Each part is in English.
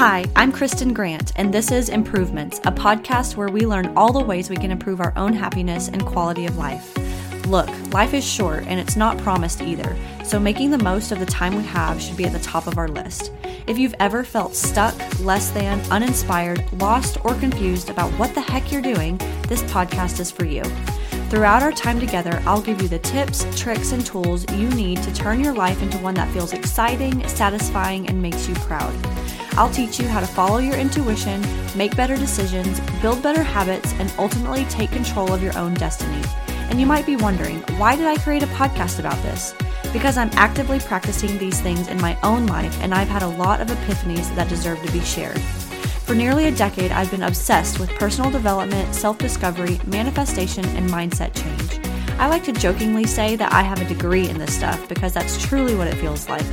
Hi, I'm Kristen Grant, and this is Improvements, a podcast where we learn all the ways we can improve our own happiness and quality of life. Look, life is short and it's not promised either, so making the most of the time we have should be at the top of our list. If you've ever felt stuck, less than, uninspired, lost, or confused about what the heck you're doing, this podcast is for you. Throughout our time together, I'll give you the tips, tricks, and tools you need to turn your life into one that feels exciting, satisfying, and makes you proud. I'll teach you how to follow your intuition, make better decisions, build better habits, and ultimately take control of your own destiny. And you might be wondering, why did I create a podcast about this? Because I'm actively practicing these things in my own life, and I've had a lot of epiphanies that deserve to be shared. For nearly a decade, I've been obsessed with personal development, self discovery, manifestation, and mindset change. I like to jokingly say that I have a degree in this stuff because that's truly what it feels like.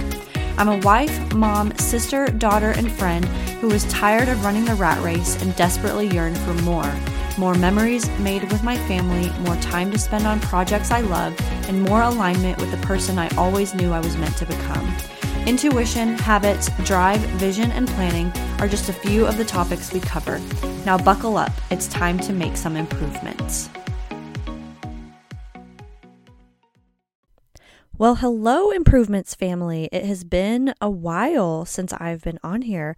I'm a wife, mom, sister, daughter, and friend who is tired of running the rat race and desperately yearned for more. More memories made with my family, more time to spend on projects I love, and more alignment with the person I always knew I was meant to become. Intuition, habits, drive, vision, and planning are just a few of the topics we cover. Now, buckle up, it's time to make some improvements. Well, hello, Improvements family. It has been a while since I've been on here.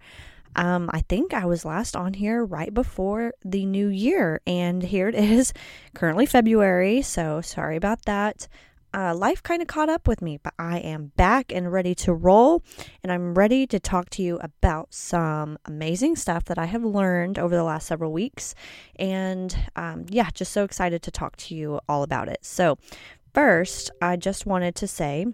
Um, I think I was last on here right before the new year, and here it is, currently February, so sorry about that. Uh, life kind of caught up with me, but I am back and ready to roll, and I'm ready to talk to you about some amazing stuff that I have learned over the last several weeks. And um, yeah, just so excited to talk to you all about it. So, First, I just wanted to say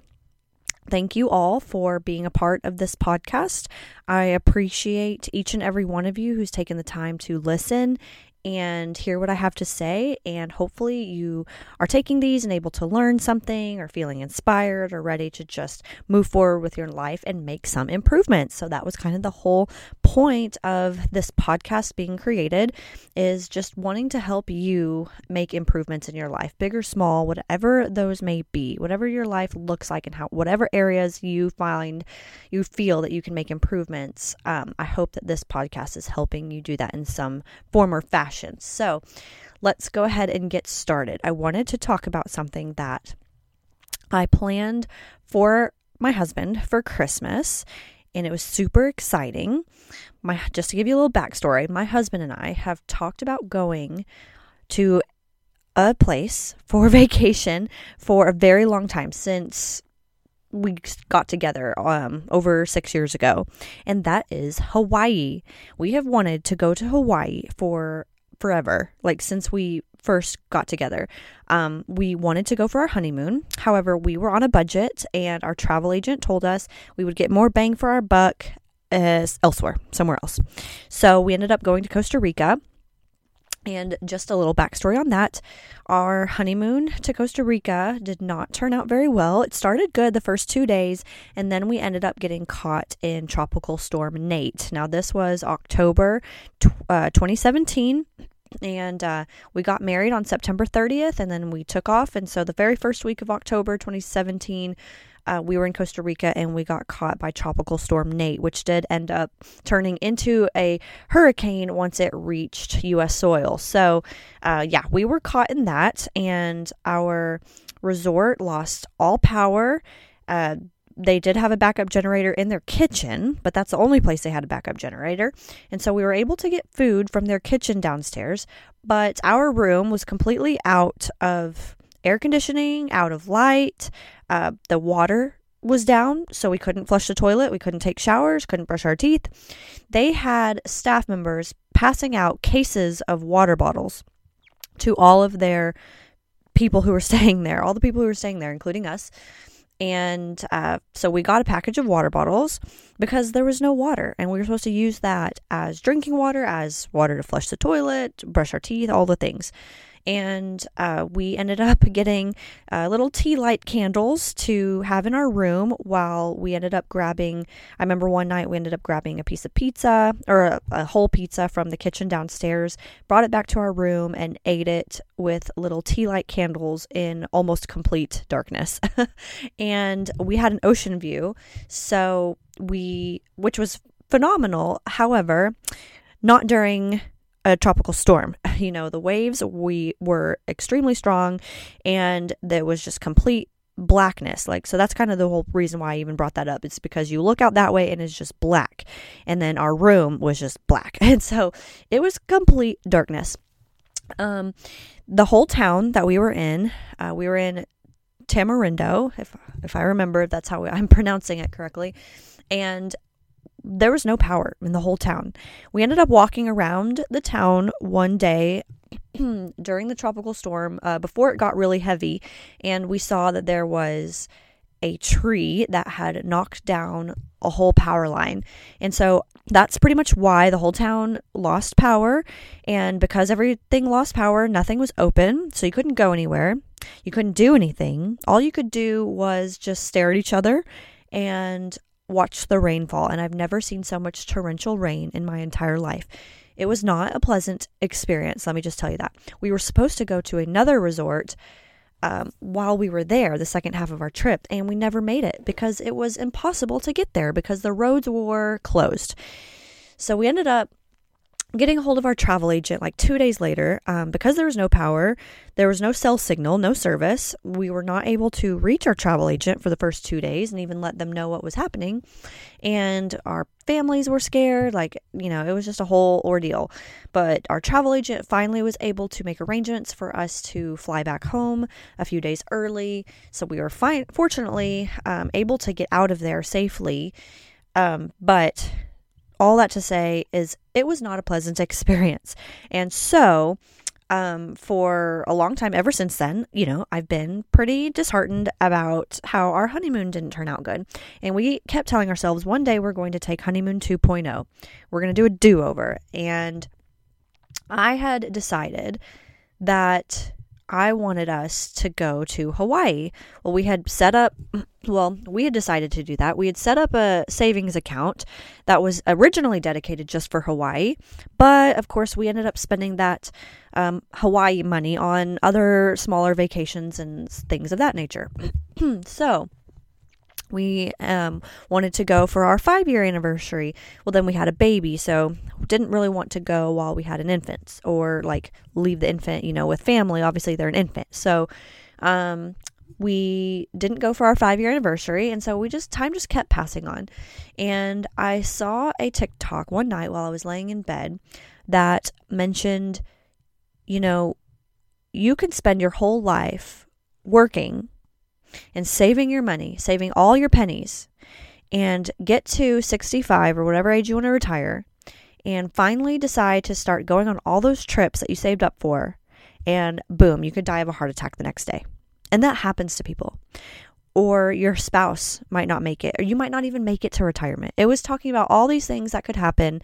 thank you all for being a part of this podcast. I appreciate each and every one of you who's taken the time to listen and hear what I have to say. And hopefully, you are taking these and able to learn something or feeling inspired or ready to just move forward with your life and make some improvements. So, that was kind of the whole point of this podcast being created is just wanting to help you make improvements in your life, big or small, whatever those may be, whatever your life looks like, and how whatever areas you find you feel that you can make improvements. Um, I hope that this podcast is helping you do that in some form or fashion so let's go ahead and get started. I wanted to talk about something that I planned for my husband for Christmas and it was super exciting. My just to give you a little backstory, my husband and I have talked about going to a place for vacation for a very long time since we got together um, over six years ago, and that is Hawaii. We have wanted to go to Hawaii for forever, like since we first got together. Um, we wanted to go for our honeymoon. However, we were on a budget, and our travel agent told us we would get more bang for our buck as elsewhere, somewhere else. So we ended up going to Costa Rica. And just a little backstory on that our honeymoon to Costa Rica did not turn out very well. It started good the first two days, and then we ended up getting caught in Tropical Storm Nate. Now, this was October uh, 2017 and uh, we got married on September 30th, and then we took off. And so, the very first week of October 2017, uh, we were in Costa Rica and we got caught by Tropical Storm Nate, which did end up turning into a hurricane once it reached U.S. soil. So, uh, yeah, we were caught in that, and our resort lost all power. Uh, they did have a backup generator in their kitchen, but that's the only place they had a backup generator. And so we were able to get food from their kitchen downstairs, but our room was completely out of air conditioning, out of light. Uh, the water was down, so we couldn't flush the toilet, we couldn't take showers, couldn't brush our teeth. They had staff members passing out cases of water bottles to all of their people who were staying there, all the people who were staying there, including us. And uh, so we got a package of water bottles because there was no water. And we were supposed to use that as drinking water, as water to flush the toilet, brush our teeth, all the things and uh, we ended up getting uh, little tea light candles to have in our room while we ended up grabbing. I remember one night we ended up grabbing a piece of pizza or a, a whole pizza from the kitchen downstairs, brought it back to our room, and ate it with little tea light candles in almost complete darkness. and we had an ocean view, so we, which was phenomenal. However, not during a tropical storm. You know, the waves we were extremely strong and there was just complete blackness. Like so that's kind of the whole reason why I even brought that up. It's because you look out that way and it's just black. And then our room was just black. And so it was complete darkness. Um the whole town that we were in, uh, we were in Tamarindo, if if I remember if that's how I'm pronouncing it correctly. And there was no power in the whole town. We ended up walking around the town one day during the tropical storm uh, before it got really heavy, and we saw that there was a tree that had knocked down a whole power line. And so that's pretty much why the whole town lost power. And because everything lost power, nothing was open. So you couldn't go anywhere. You couldn't do anything. All you could do was just stare at each other and watch the rainfall. And I've never seen so much torrential rain in my entire life. It was not a pleasant experience. Let me just tell you that. We were supposed to go to another resort um, while we were there, the second half of our trip, and we never made it because it was impossible to get there because the roads were closed. So we ended up getting a hold of our travel agent like two days later um, because there was no power there was no cell signal no service we were not able to reach our travel agent for the first two days and even let them know what was happening. And our families were scared like you know it was just a whole ordeal. But our travel agent finally was able to make arrangements for us to fly back home a few days early. So we were fine fortunately um, able to get out of there safely. Um, but all that to say is it was not a pleasant experience. And so, um, for a long time, ever since then, you know, I've been pretty disheartened about how our honeymoon didn't turn out good. And we kept telling ourselves one day we're going to take honeymoon 2.0. We're going to do a do over. And I had decided that I wanted us to go to Hawaii. Well, we had set up, well, we had decided to do that. We had set up a savings account that was originally dedicated just for Hawaii. But of course, we ended up spending that um, Hawaii money on other smaller vacations and things of that nature. so, we um, wanted to go for our five year anniversary. Well, then we had a baby, so didn't really want to go while we had an infant or like leave the infant, you know, with family. Obviously, they're an infant. So, um, we didn't go for our five year anniversary. And so we just, time just kept passing on. And I saw a TikTok one night while I was laying in bed that mentioned, you know, you can spend your whole life working and saving your money, saving all your pennies, and get to 65 or whatever age you want to retire, and finally decide to start going on all those trips that you saved up for, and boom, you could die of a heart attack the next day. And that happens to people. Or your spouse might not make it, or you might not even make it to retirement. It was talking about all these things that could happen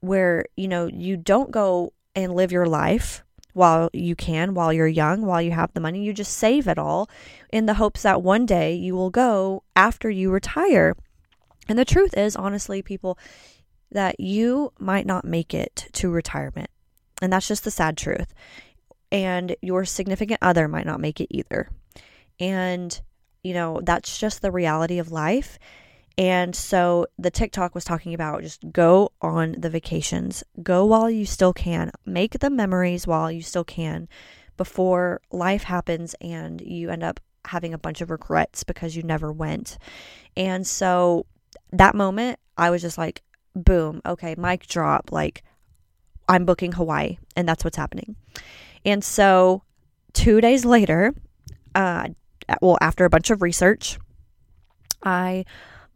where, you know, you don't go and live your life while you can, while you're young, while you have the money. You just save it all in the hopes that one day you will go after you retire. And the truth is, honestly, people, that you might not make it to retirement. And that's just the sad truth. And your significant other might not make it either. And, you know, that's just the reality of life. And so the TikTok was talking about just go on the vacations, go while you still can, make the memories while you still can before life happens and you end up having a bunch of regrets because you never went. And so that moment, I was just like, boom, okay, mic drop. Like, I'm booking Hawaii, and that's what's happening. And so two days later, uh, well, after a bunch of research, I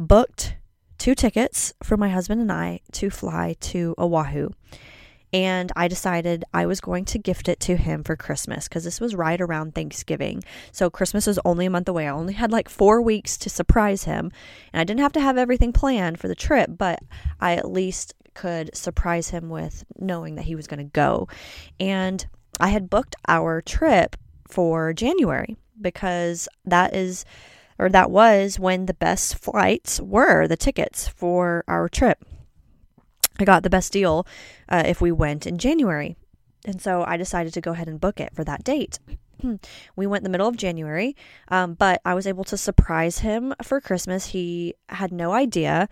booked two tickets for my husband and I to fly to Oahu. And I decided I was going to gift it to him for Christmas because this was right around Thanksgiving. So Christmas was only a month away. I only had like four weeks to surprise him. And I didn't have to have everything planned for the trip, but I at least could surprise him with knowing that he was going to go. And I had booked our trip for January because that is or that was when the best flights were the tickets for our trip. I got the best deal uh, if we went in January. And so I decided to go ahead and book it for that date. we went the middle of January, um, but I was able to surprise him for Christmas. He had no idea.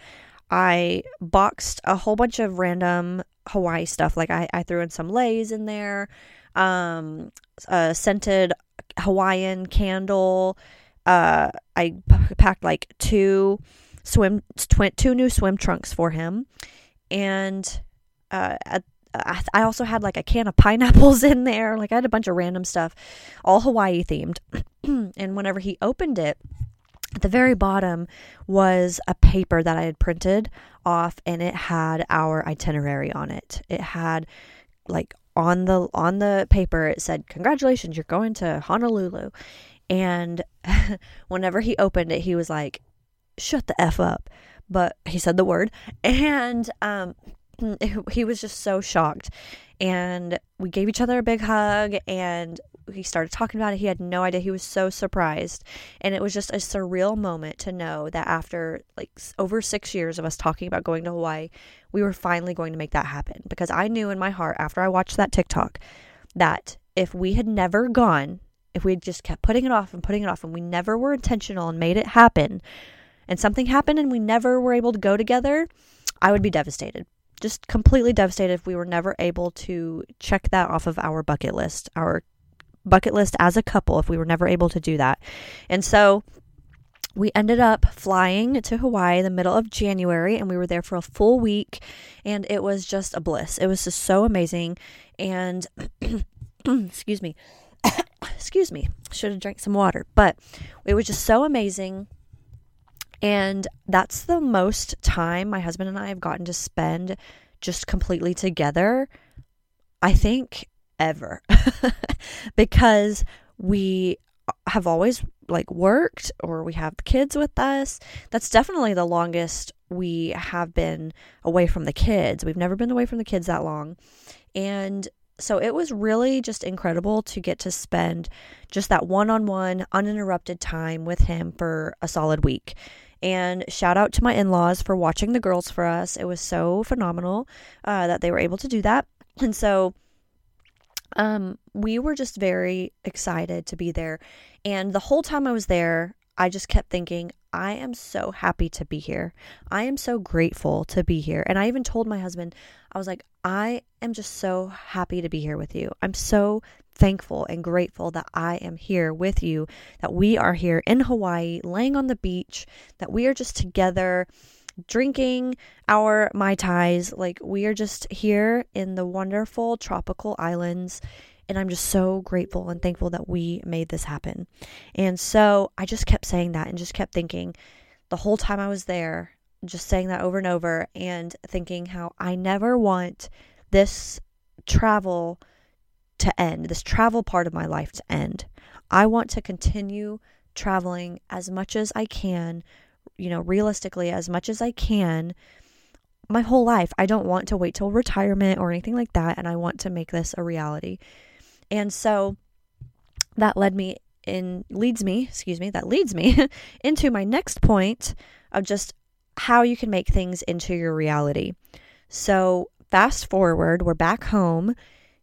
I boxed a whole bunch of random Hawaii stuff. Like I, I threw in some leis in there, um, a scented Hawaiian candle. Uh, I packed like two swim, tw- two new swim trunks for him, and uh, at I also had like a can of pineapples in there. Like I had a bunch of random stuff, all Hawaii themed. and whenever he opened it, at the very bottom was a paper that I had printed off and it had our itinerary on it. It had like on the on the paper it said congratulations you're going to Honolulu. And whenever he opened it he was like shut the f up. But he said the word and um he was just so shocked. And we gave each other a big hug and he started talking about it. He had no idea. He was so surprised. And it was just a surreal moment to know that after like over six years of us talking about going to Hawaii, we were finally going to make that happen. Because I knew in my heart after I watched that TikTok that if we had never gone, if we just kept putting it off and putting it off and we never were intentional and made it happen, and something happened and we never were able to go together, I would be devastated just completely devastated if we were never able to check that off of our bucket list, our bucket list as a couple, if we were never able to do that. And so we ended up flying to Hawaii in the middle of January and we were there for a full week and it was just a bliss. It was just so amazing and excuse me. Excuse me. Should have drank some water, but it was just so amazing and that's the most time my husband and I have gotten to spend just completely together, I think, ever. because we have always like worked or we have kids with us. That's definitely the longest we have been away from the kids. We've never been away from the kids that long. And so it was really just incredible to get to spend just that one on one, uninterrupted time with him for a solid week. And shout out to my in laws for watching the girls for us. It was so phenomenal uh, that they were able to do that. And so um, we were just very excited to be there. And the whole time I was there, I just kept thinking, I am so happy to be here. I am so grateful to be here. And I even told my husband, I was like, I am just so happy to be here with you. I'm so thankful and grateful that I am here with you, that we are here in Hawaii, laying on the beach, that we are just together drinking our Mai Tais. Like, we are just here in the wonderful tropical islands. And I'm just so grateful and thankful that we made this happen. And so I just kept saying that and just kept thinking the whole time I was there, just saying that over and over and thinking how I never want this travel to end, this travel part of my life to end. I want to continue traveling as much as I can, you know, realistically, as much as I can my whole life. I don't want to wait till retirement or anything like that. And I want to make this a reality. And so that led me in, leads me, excuse me, that leads me into my next point of just how you can make things into your reality. So fast forward, we're back home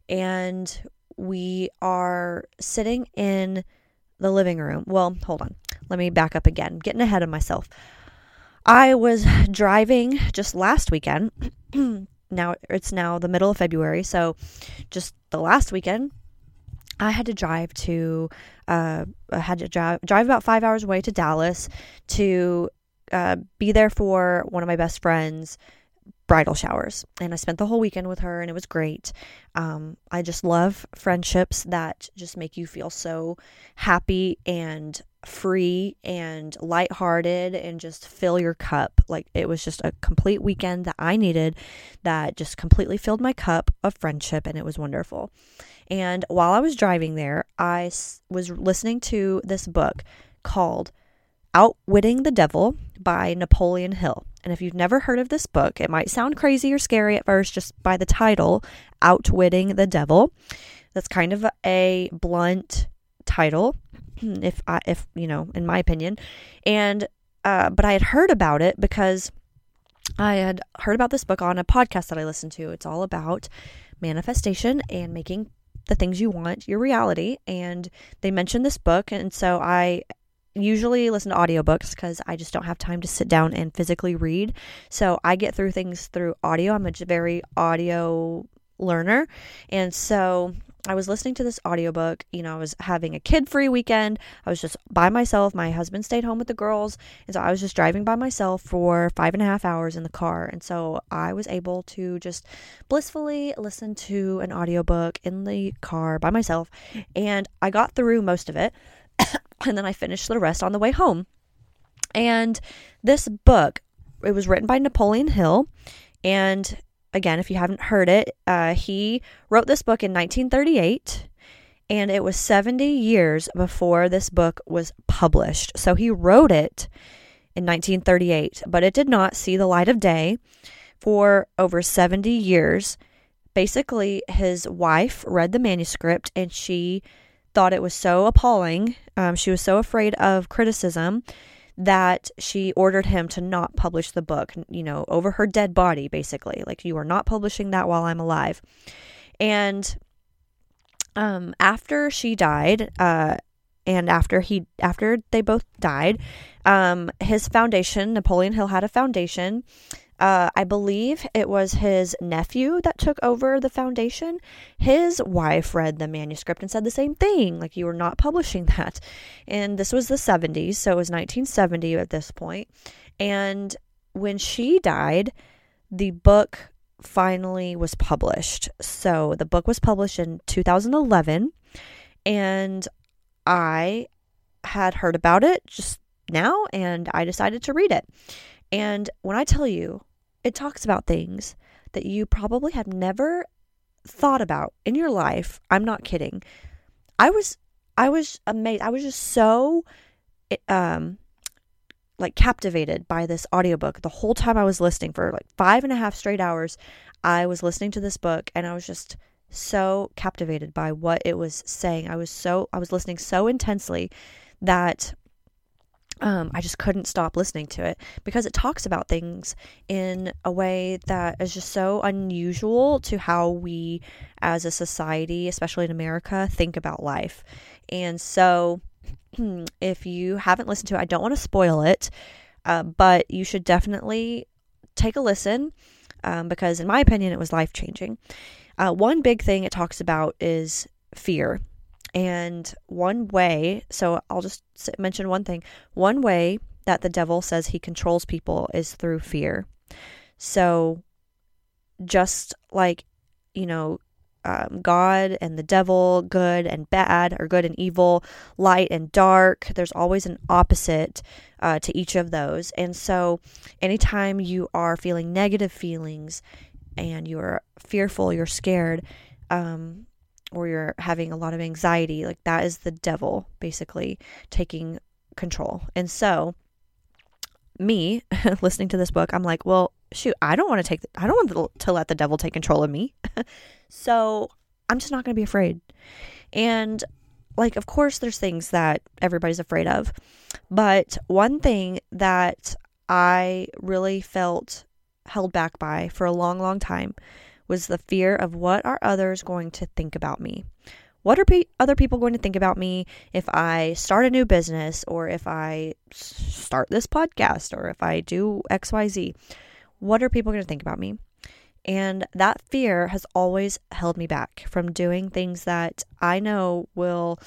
and we are sitting in the living room. Well, hold on. Let me back up again. getting ahead of myself. I was driving just last weekend. now it's now the middle of February, so just the last weekend, I had to drive to uh, I had to drive drive about five hours away to Dallas to uh, be there for one of my best friends bridal showers and I spent the whole weekend with her and it was great. Um, I just love friendships that just make you feel so happy and free and lighthearted and just fill your cup. Like it was just a complete weekend that I needed that just completely filled my cup of friendship and it was wonderful. And while I was driving there, I was listening to this book called Outwitting the Devil by Napoleon Hill. And if you've never heard of this book, it might sound crazy or scary at first just by the title, Outwitting the Devil. That's kind of a blunt title, if I, if you know, in my opinion. And uh, but I had heard about it because I had heard about this book on a podcast that I listened to. It's all about manifestation and making the things you want your reality. And they mentioned this book, and so I usually listen to audiobooks because I just don't have time to sit down and physically read. So I get through things through audio. I'm a very audio learner. And so I was listening to this audiobook. You know, I was having a kid free weekend. I was just by myself. My husband stayed home with the girls. And so I was just driving by myself for five and a half hours in the car. And so I was able to just blissfully listen to an audiobook in the car by myself. And I got through most of it. and then I finished the rest on the way home. And this book, it was written by Napoleon Hill. And again, if you haven't heard it, uh, he wrote this book in 1938, and it was 70 years before this book was published. So he wrote it in 1938, but it did not see the light of day for over 70 years. Basically, his wife read the manuscript and she thought it was so appalling. Um, she was so afraid of criticism that she ordered him to not publish the book, you know, over her dead body, basically. Like, you are not publishing that while I'm alive. And um, after she died, uh, and after he after they both died, um, his foundation, Napoleon Hill had a foundation uh, I believe it was his nephew that took over the foundation. His wife read the manuscript and said the same thing, like, you are not publishing that. And this was the 70s, so it was 1970 at this point. And when she died, the book finally was published. So the book was published in 2011, and I had heard about it just now, and I decided to read it. And when I tell you, it talks about things that you probably have never thought about in your life. I'm not kidding. I was I was amazed. I was just so um like captivated by this audiobook the whole time I was listening for like five and a half straight hours. I was listening to this book and I was just so captivated by what it was saying. I was so I was listening so intensely that um, I just couldn't stop listening to it because it talks about things in a way that is just so unusual to how we as a society, especially in America, think about life. And so, if you haven't listened to it, I don't want to spoil it, uh, but you should definitely take a listen um, because, in my opinion, it was life changing. Uh, one big thing it talks about is fear and one way, so I'll just mention one thing one way that the devil says he controls people is through fear. So, just like, you know, um, God and the devil, good and bad, or good and evil, light and dark. There's always an opposite uh, to each of those. And so, anytime you are feeling negative feelings and you're fearful, you're scared, um, or you're having a lot of anxiety, like that is the devil basically taking control. And so, me listening to this book, I'm like, well, shoot, I don't want to take, the, I don't want to let the devil take control of me. so I'm just not going to be afraid. And like, of course, there's things that everybody's afraid of, but one thing that I really felt held back by for a long, long time was the fear of what are others going to think about me? What are pe- other people going to think about me if I start a new business or if I start this podcast or if I do XYZ? What are people going to think about me? And that fear has always held me back from doing things that I know will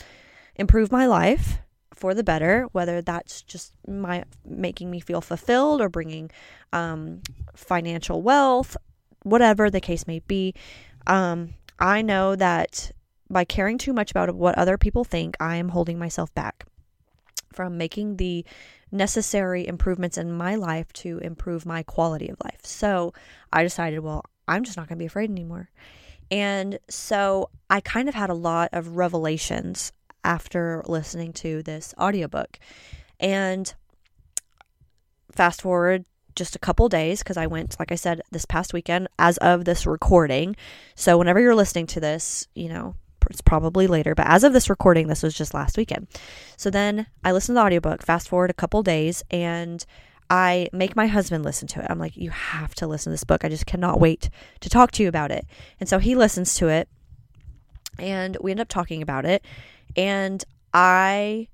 improve my life for the better, whether that's just my making me feel fulfilled or bringing um, financial wealth whatever the case may be. Um, I know that by caring too much about what other people think, I am holding myself back from making the necessary improvements in my life to improve my quality of life. So I decided, well, I'm just not going to be afraid anymore. And so I kind of had a lot of revelations after listening to this audiobook. And fast forward just a couple days because I went, like I said, this past weekend as of this recording. So whenever you're listening to this, you know, it's probably later, but as of this recording, this was just last weekend. So then I listened to the audiobook, fast forward a couple days, and I make my husband listen to it. I'm like, you have to listen to this book. I just cannot wait to talk to you about it. And so he listens to it, and we end up talking about it. And I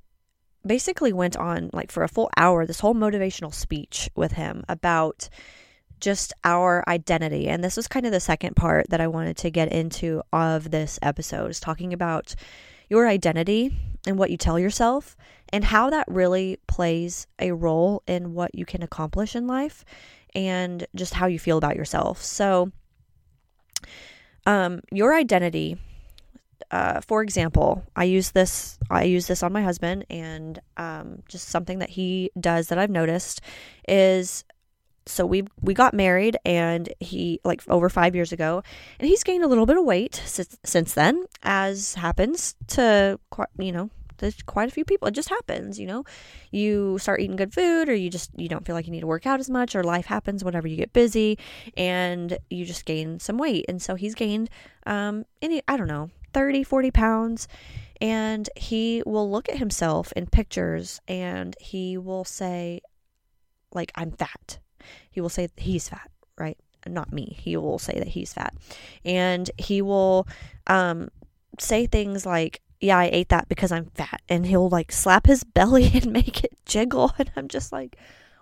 basically went on like for a full hour this whole motivational speech with him about just our identity. And this was kind of the second part that I wanted to get into of this episode is talking about your identity and what you tell yourself and how that really plays a role in what you can accomplish in life and just how you feel about yourself. So um your identity uh, for example, I use this. I use this on my husband, and um, just something that he does that I've noticed is so we we got married and he like over 5 years ago and he's gained a little bit of weight since, since then as happens to you know there's quite a few people it just happens you know you start eating good food or you just you don't feel like you need to work out as much or life happens whenever you get busy and you just gain some weight and so he's gained um any i don't know 30 40 pounds and he will look at himself in pictures and he will say like i'm fat he will say he's fat, right? Not me. He will say that he's fat. And he will um, say things like, yeah, I ate that because I'm fat. And he'll like slap his belly and make it jiggle. And I'm just like,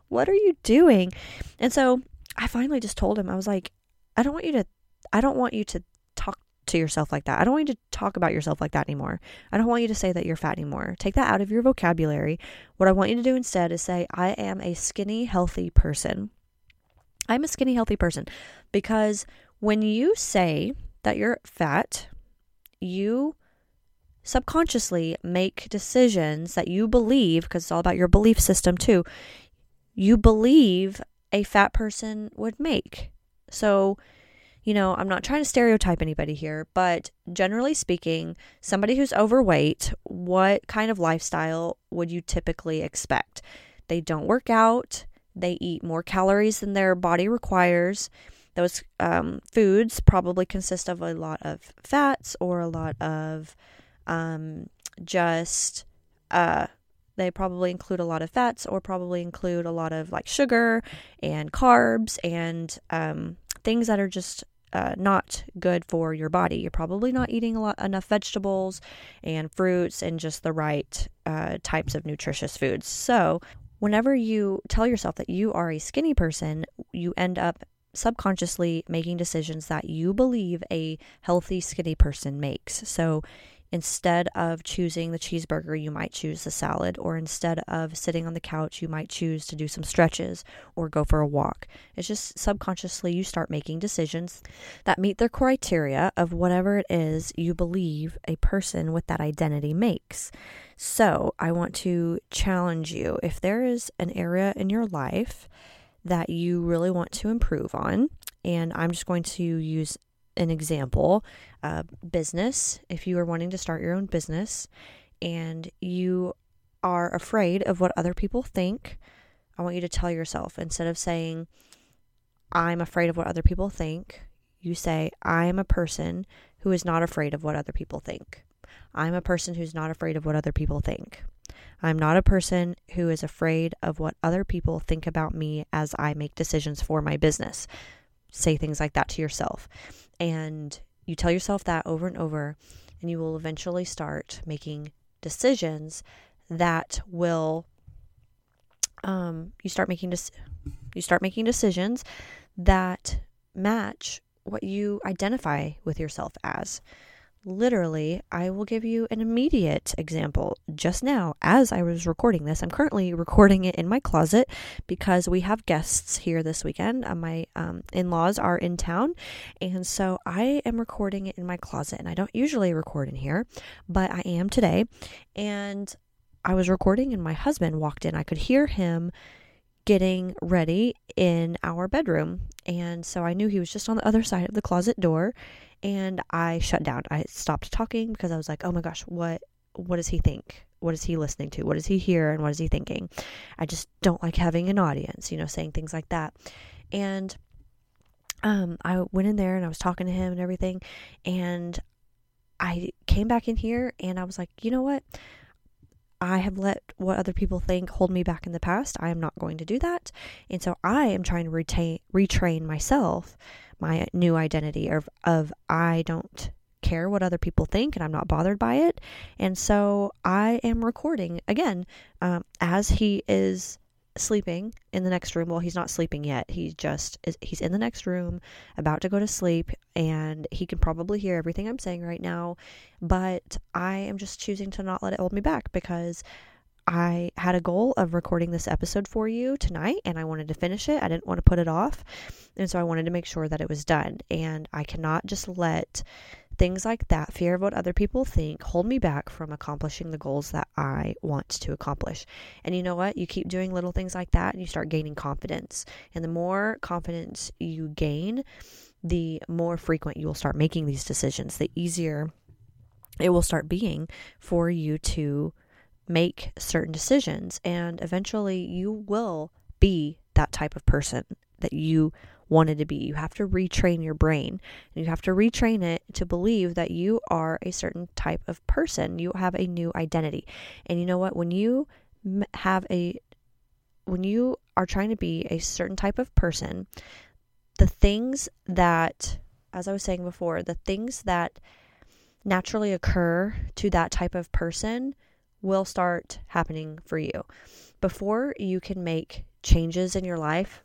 what are you doing? And so I finally just told him, I was like, I don't want you to, I don't want you to talk to yourself like that. I don't want you to talk about yourself like that anymore. I don't want you to say that you're fat anymore. Take that out of your vocabulary. What I want you to do instead is say, I am a skinny, healthy person. I'm a skinny, healthy person because when you say that you're fat, you subconsciously make decisions that you believe, because it's all about your belief system too, you believe a fat person would make. So, you know, I'm not trying to stereotype anybody here, but generally speaking, somebody who's overweight, what kind of lifestyle would you typically expect? They don't work out, they eat more calories than their body requires. Those um, foods probably consist of a lot of fats or a lot of um, just, uh, they probably include a lot of fats or probably include a lot of like sugar and carbs and um, things that are just uh, not good for your body. You're probably not eating a lot enough vegetables and fruits and just the right uh, types of nutritious foods. So whenever you tell yourself that you are a skinny person, you end up subconsciously making decisions that you believe a healthy skinny person makes. So instead of choosing the cheeseburger, you might choose the salad, or instead of sitting on the couch, you might choose to do some stretches or go for a walk. It's just subconsciously you start making decisions that meet the criteria of whatever it is you believe a person with that identity makes. So, I want to challenge you if there is an area in your life that you really want to improve on, and I'm just going to use an example uh, business. If you are wanting to start your own business and you are afraid of what other people think, I want you to tell yourself instead of saying, I'm afraid of what other people think, you say, I am a person who is not afraid of what other people think. I'm a person who's not afraid of what other people think. I'm not a person who is afraid of what other people think about me as I make decisions for my business. Say things like that to yourself. And you tell yourself that over and over, and you will eventually start making decisions that will um, you start making dis- you start making decisions that match what you identify with yourself as literally, I will give you an immediate example just now as I was recording this. I'm currently recording it in my closet because we have guests here this weekend. Uh, my um, in laws are in town, and so I am recording it in my closet. And I don't usually record in here, but I am today. And I was recording, and my husband walked in. I could hear him getting ready in our bedroom. And so I knew he was just on the other side of the closet door and I shut down. I stopped talking because I was like, "Oh my gosh, what what does he think? What is he listening to? What does he hear and what is he thinking?" I just don't like having an audience, you know, saying things like that. And um I went in there and I was talking to him and everything and I came back in here and I was like, "You know what? I have let what other people think hold me back in the past. I am not going to do that. And so I am trying to retain retrain myself my new identity of, of I don't care what other people think and I'm not bothered by it. And so I am recording again um, as he is sleeping in the next room. Well, he's not sleeping yet. He just he's in the next room about to go to sleep and he can probably hear everything I'm saying right now, but I am just choosing to not let it hold me back because I had a goal of recording this episode for you tonight and I wanted to finish it. I didn't want to put it off. And so I wanted to make sure that it was done. And I cannot just let things like that, fear of what other people think, hold me back from accomplishing the goals that I want to accomplish. And you know what? You keep doing little things like that and you start gaining confidence. And the more confidence you gain, the more frequent you will start making these decisions, the easier it will start being for you to make certain decisions. And eventually, you will be that type of person that you wanted to be. You have to retrain your brain. And you have to retrain it to believe that you are a certain type of person. You have a new identity. And you know what? When you have a when you are trying to be a certain type of person, the things that as I was saying before, the things that naturally occur to that type of person will start happening for you. Before you can make changes in your life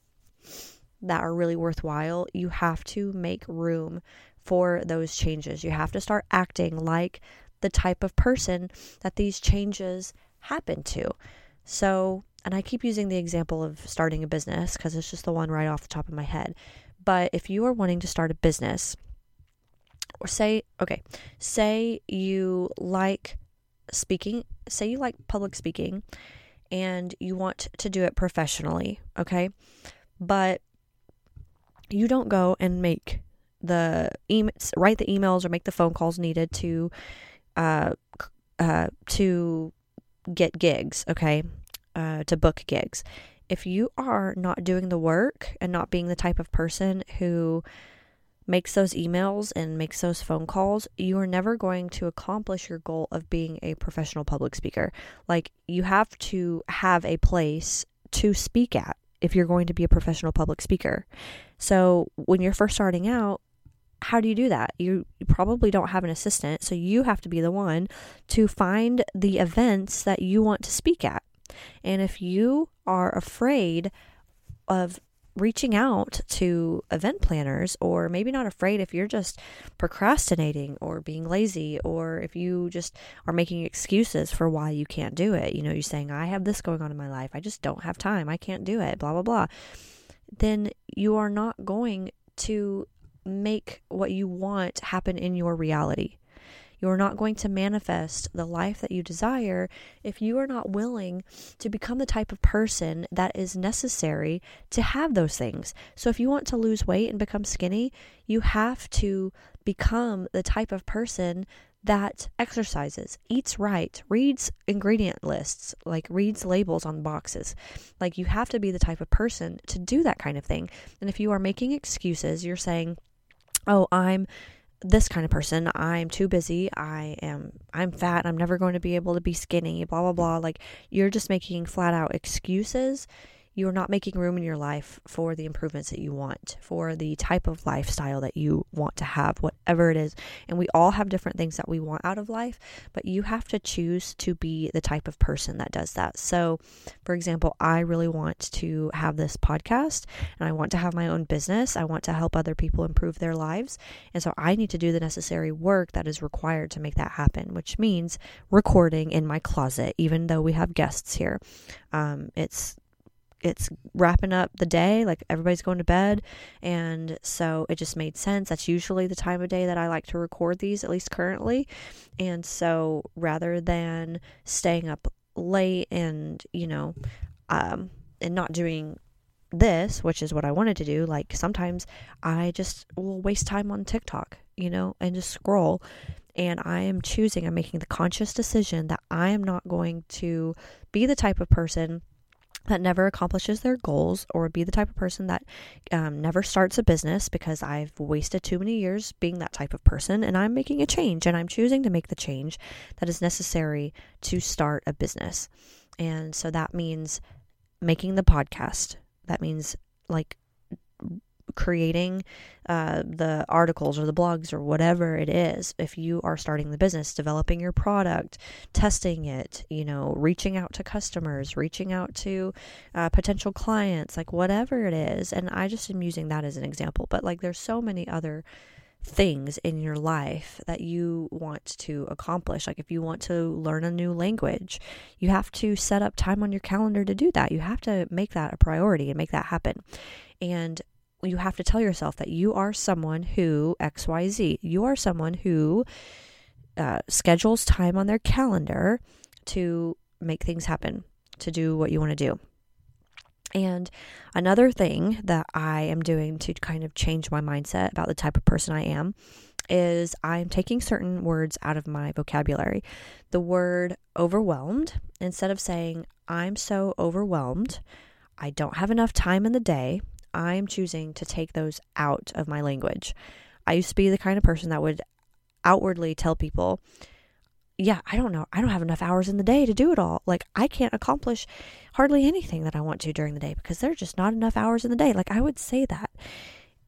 that are really worthwhile, you have to make room for those changes. You have to start acting like the type of person that these changes happen to. So, and I keep using the example of starting a business because it's just the one right off the top of my head. But if you are wanting to start a business, or say, okay, say you like speaking, say you like public speaking and you want to do it professionally, okay? But you don't go and make the emails, write the emails or make the phone calls needed to uh, uh, to get gigs, okay? Uh, to book gigs. If you are not doing the work and not being the type of person who makes those emails and makes those phone calls, you are never going to accomplish your goal of being a professional public speaker. Like, you have to have a place to speak at if you're going to be a professional public speaker. So, when you're first starting out, how do you do that? You, probably don't have an assistant, so you have to be the one to find the events that you want to speak at. And if you are afraid of reaching out to event planners, or maybe not afraid if you're just procrastinating or being lazy, or if you just are making excuses for why you can't do it. You know, you're saying, I have this going on in my life, I just don't have time, I can't do it, blah, blah, blah. Then you are not going to make what you want happen in your reality. You're not going to manifest the life that you desire if you are not willing to become the type of person that is necessary to have those things. So, if you want to lose weight and become skinny, you have to become the type of person that exercises, eats right, reads ingredient lists, like reads labels on boxes. Like you have to be the type of person to do that kind of thing. And if you are making excuses, you're saying, "Oh, I'm this kind of person. I'm too busy. I am I'm fat. I'm never going to be able to be skinny, blah blah blah. Like you're just making flat out excuses you're not making room in your life for the improvements that you want, for the type of lifestyle that you want to have, whatever it is. And we all have different things that we want out of life, but you have to choose to be the type of person that does that. So, for example, I really want to have this podcast and I want to have my own business. I want to help other people improve their lives. And so I need to do the necessary work that is required to make that happen, which means recording in my closet, even though we have guests here. Um, it's it's wrapping up the day, like everybody's going to bed. And so it just made sense. That's usually the time of day that I like to record these, at least currently. And so rather than staying up late and, you know, um, and not doing this, which is what I wanted to do, like sometimes I just will waste time on TikTok, you know, and just scroll. And I am choosing, I'm making the conscious decision that I am not going to be the type of person that never accomplishes their goals or be the type of person that um, never starts a business because I've wasted too many years being that type of person and I'm making a change and I'm choosing to make the change that is necessary to start a business. And so that means making the podcast. That means like creating uh, the articles or the blogs or whatever it is, if you are starting the business, developing your product, testing it, you know, reaching out to customers, reaching out to uh, potential clients, like whatever it is. And I just am using that as an example, but like there's so many other things in your life that you want to accomplish. Like if you want to learn a new language, you have to set up time on your calendar to do that. You have to make that a priority and make that happen. And you have to tell yourself that you are someone who XYZ, you are someone who uh, schedules time on their calendar to make things happen, to do what you want to do. And another thing that I am doing to kind of change my mindset about the type of person I am is I'm taking certain words out of my vocabulary. The word overwhelmed, instead of saying, I'm so overwhelmed, I don't have enough time in the day, I'm choosing to take those out of my language. I used to be the kind of person that would outwardly tell people, yeah, I don't know. I don't have enough hours in the day to do it all. Like, I can't accomplish hardly anything that I want to during the day because there are just not enough hours in the day. Like, I would say that.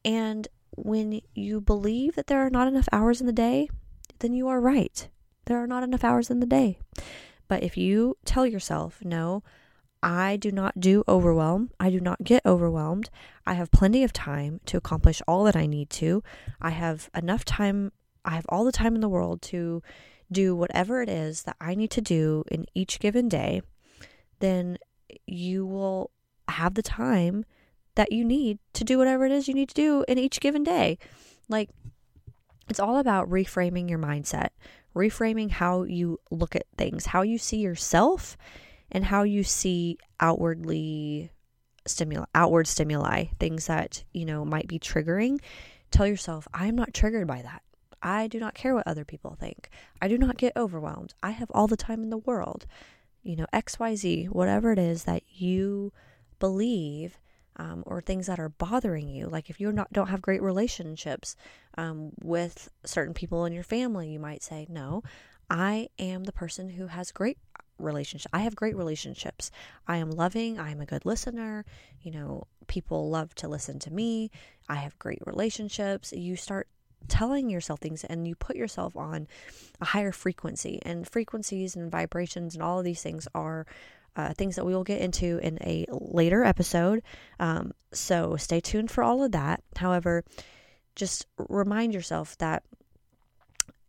And when you believe that there are not enough hours in the day, then you are right. There are not enough hours in the day. But if you tell yourself, no, I do not do overwhelm. I do not get overwhelmed. I have plenty of time to accomplish all that I need to. I have enough time. I have all the time in the world to do whatever it is that I need to do in each given day. Then you will have the time that you need to do whatever it is you need to do in each given day. Like, it's all about reframing your mindset, reframing how you look at things, how you see yourself, and how you see outwardly stimuli outward stimuli things that you know might be triggering tell yourself i'm not triggered by that. I do not care what other people think. I do not get overwhelmed. I have all the time in the world. You know xyz whatever it is that you believe um, or things that are bothering you. Like if you not don't have great relationships um, with certain people in your family you might say no i am the person who has great relationship. I have great relationships. I am loving. I am a good listener. You know, people love to listen to me. I have great relationships. You start telling yourself things and you put yourself on a higher frequency. And frequencies and vibrations and all of these things are uh, things that we will get into in a later episode. Um, so stay tuned for all of that. However, just remind yourself that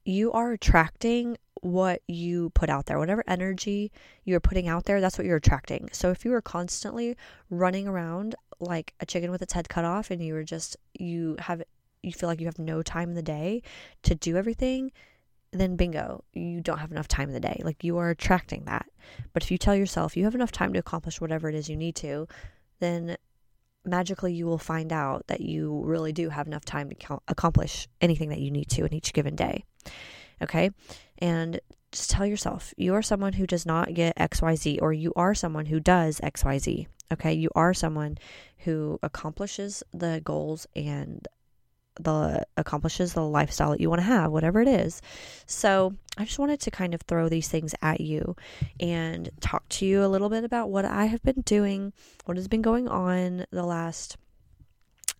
you are attracting what you put out there. Whatever energy you're putting out there, that's what you're attracting. So if you are constantly running around like a chicken with its head cut off and you are just you have you feel like you have no time in the day to do everything, then bingo, you don't have enough time in the day. Like you are attracting that. But if you tell yourself you have enough time to accomplish whatever it is you need to, then magically you will find out that you really do have enough time to accomplish anything that you need to in each given day. Okay. And just tell yourself you are someone who does not get XYZ, or you are someone who does XYZ. Okay. You are someone who accomplishes the goals and the accomplishes the lifestyle that you want to have, whatever it is. So, I just wanted to kind of throw these things at you and talk to you a little bit about what I have been doing, what has been going on the last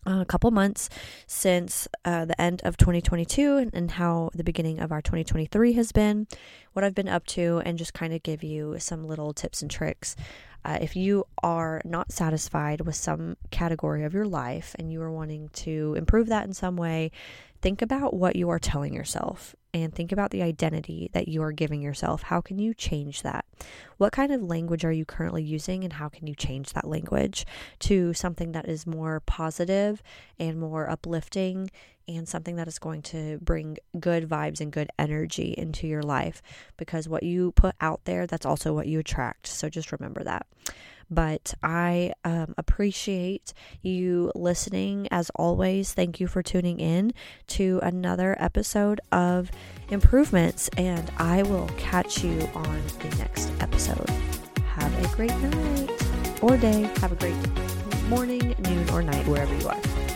a couple months since uh, the end of 2022 and, and, how the beginning of our 2023 has been, what I've been up to, and just kind of give you some little tips and tricks. Uh, if you are not satisfied with some category of your life and you are wanting to improve that in some way, think about what you are telling yourself and think about the identity that you are giving yourself. How can you change that? What kind of language are you currently using, and how can you change that language to something that is more positive and more uplifting and something that is going to bring good vibes and good energy into your life? Because what you put out there, that's also what you attract. So just remember that. But I um, appreciate you listening as always. Thank you for tuning in to another episode of Improvements, and I will catch you on the next episode. Have a great night or day. Have a great morning, noon, or night, wherever you are.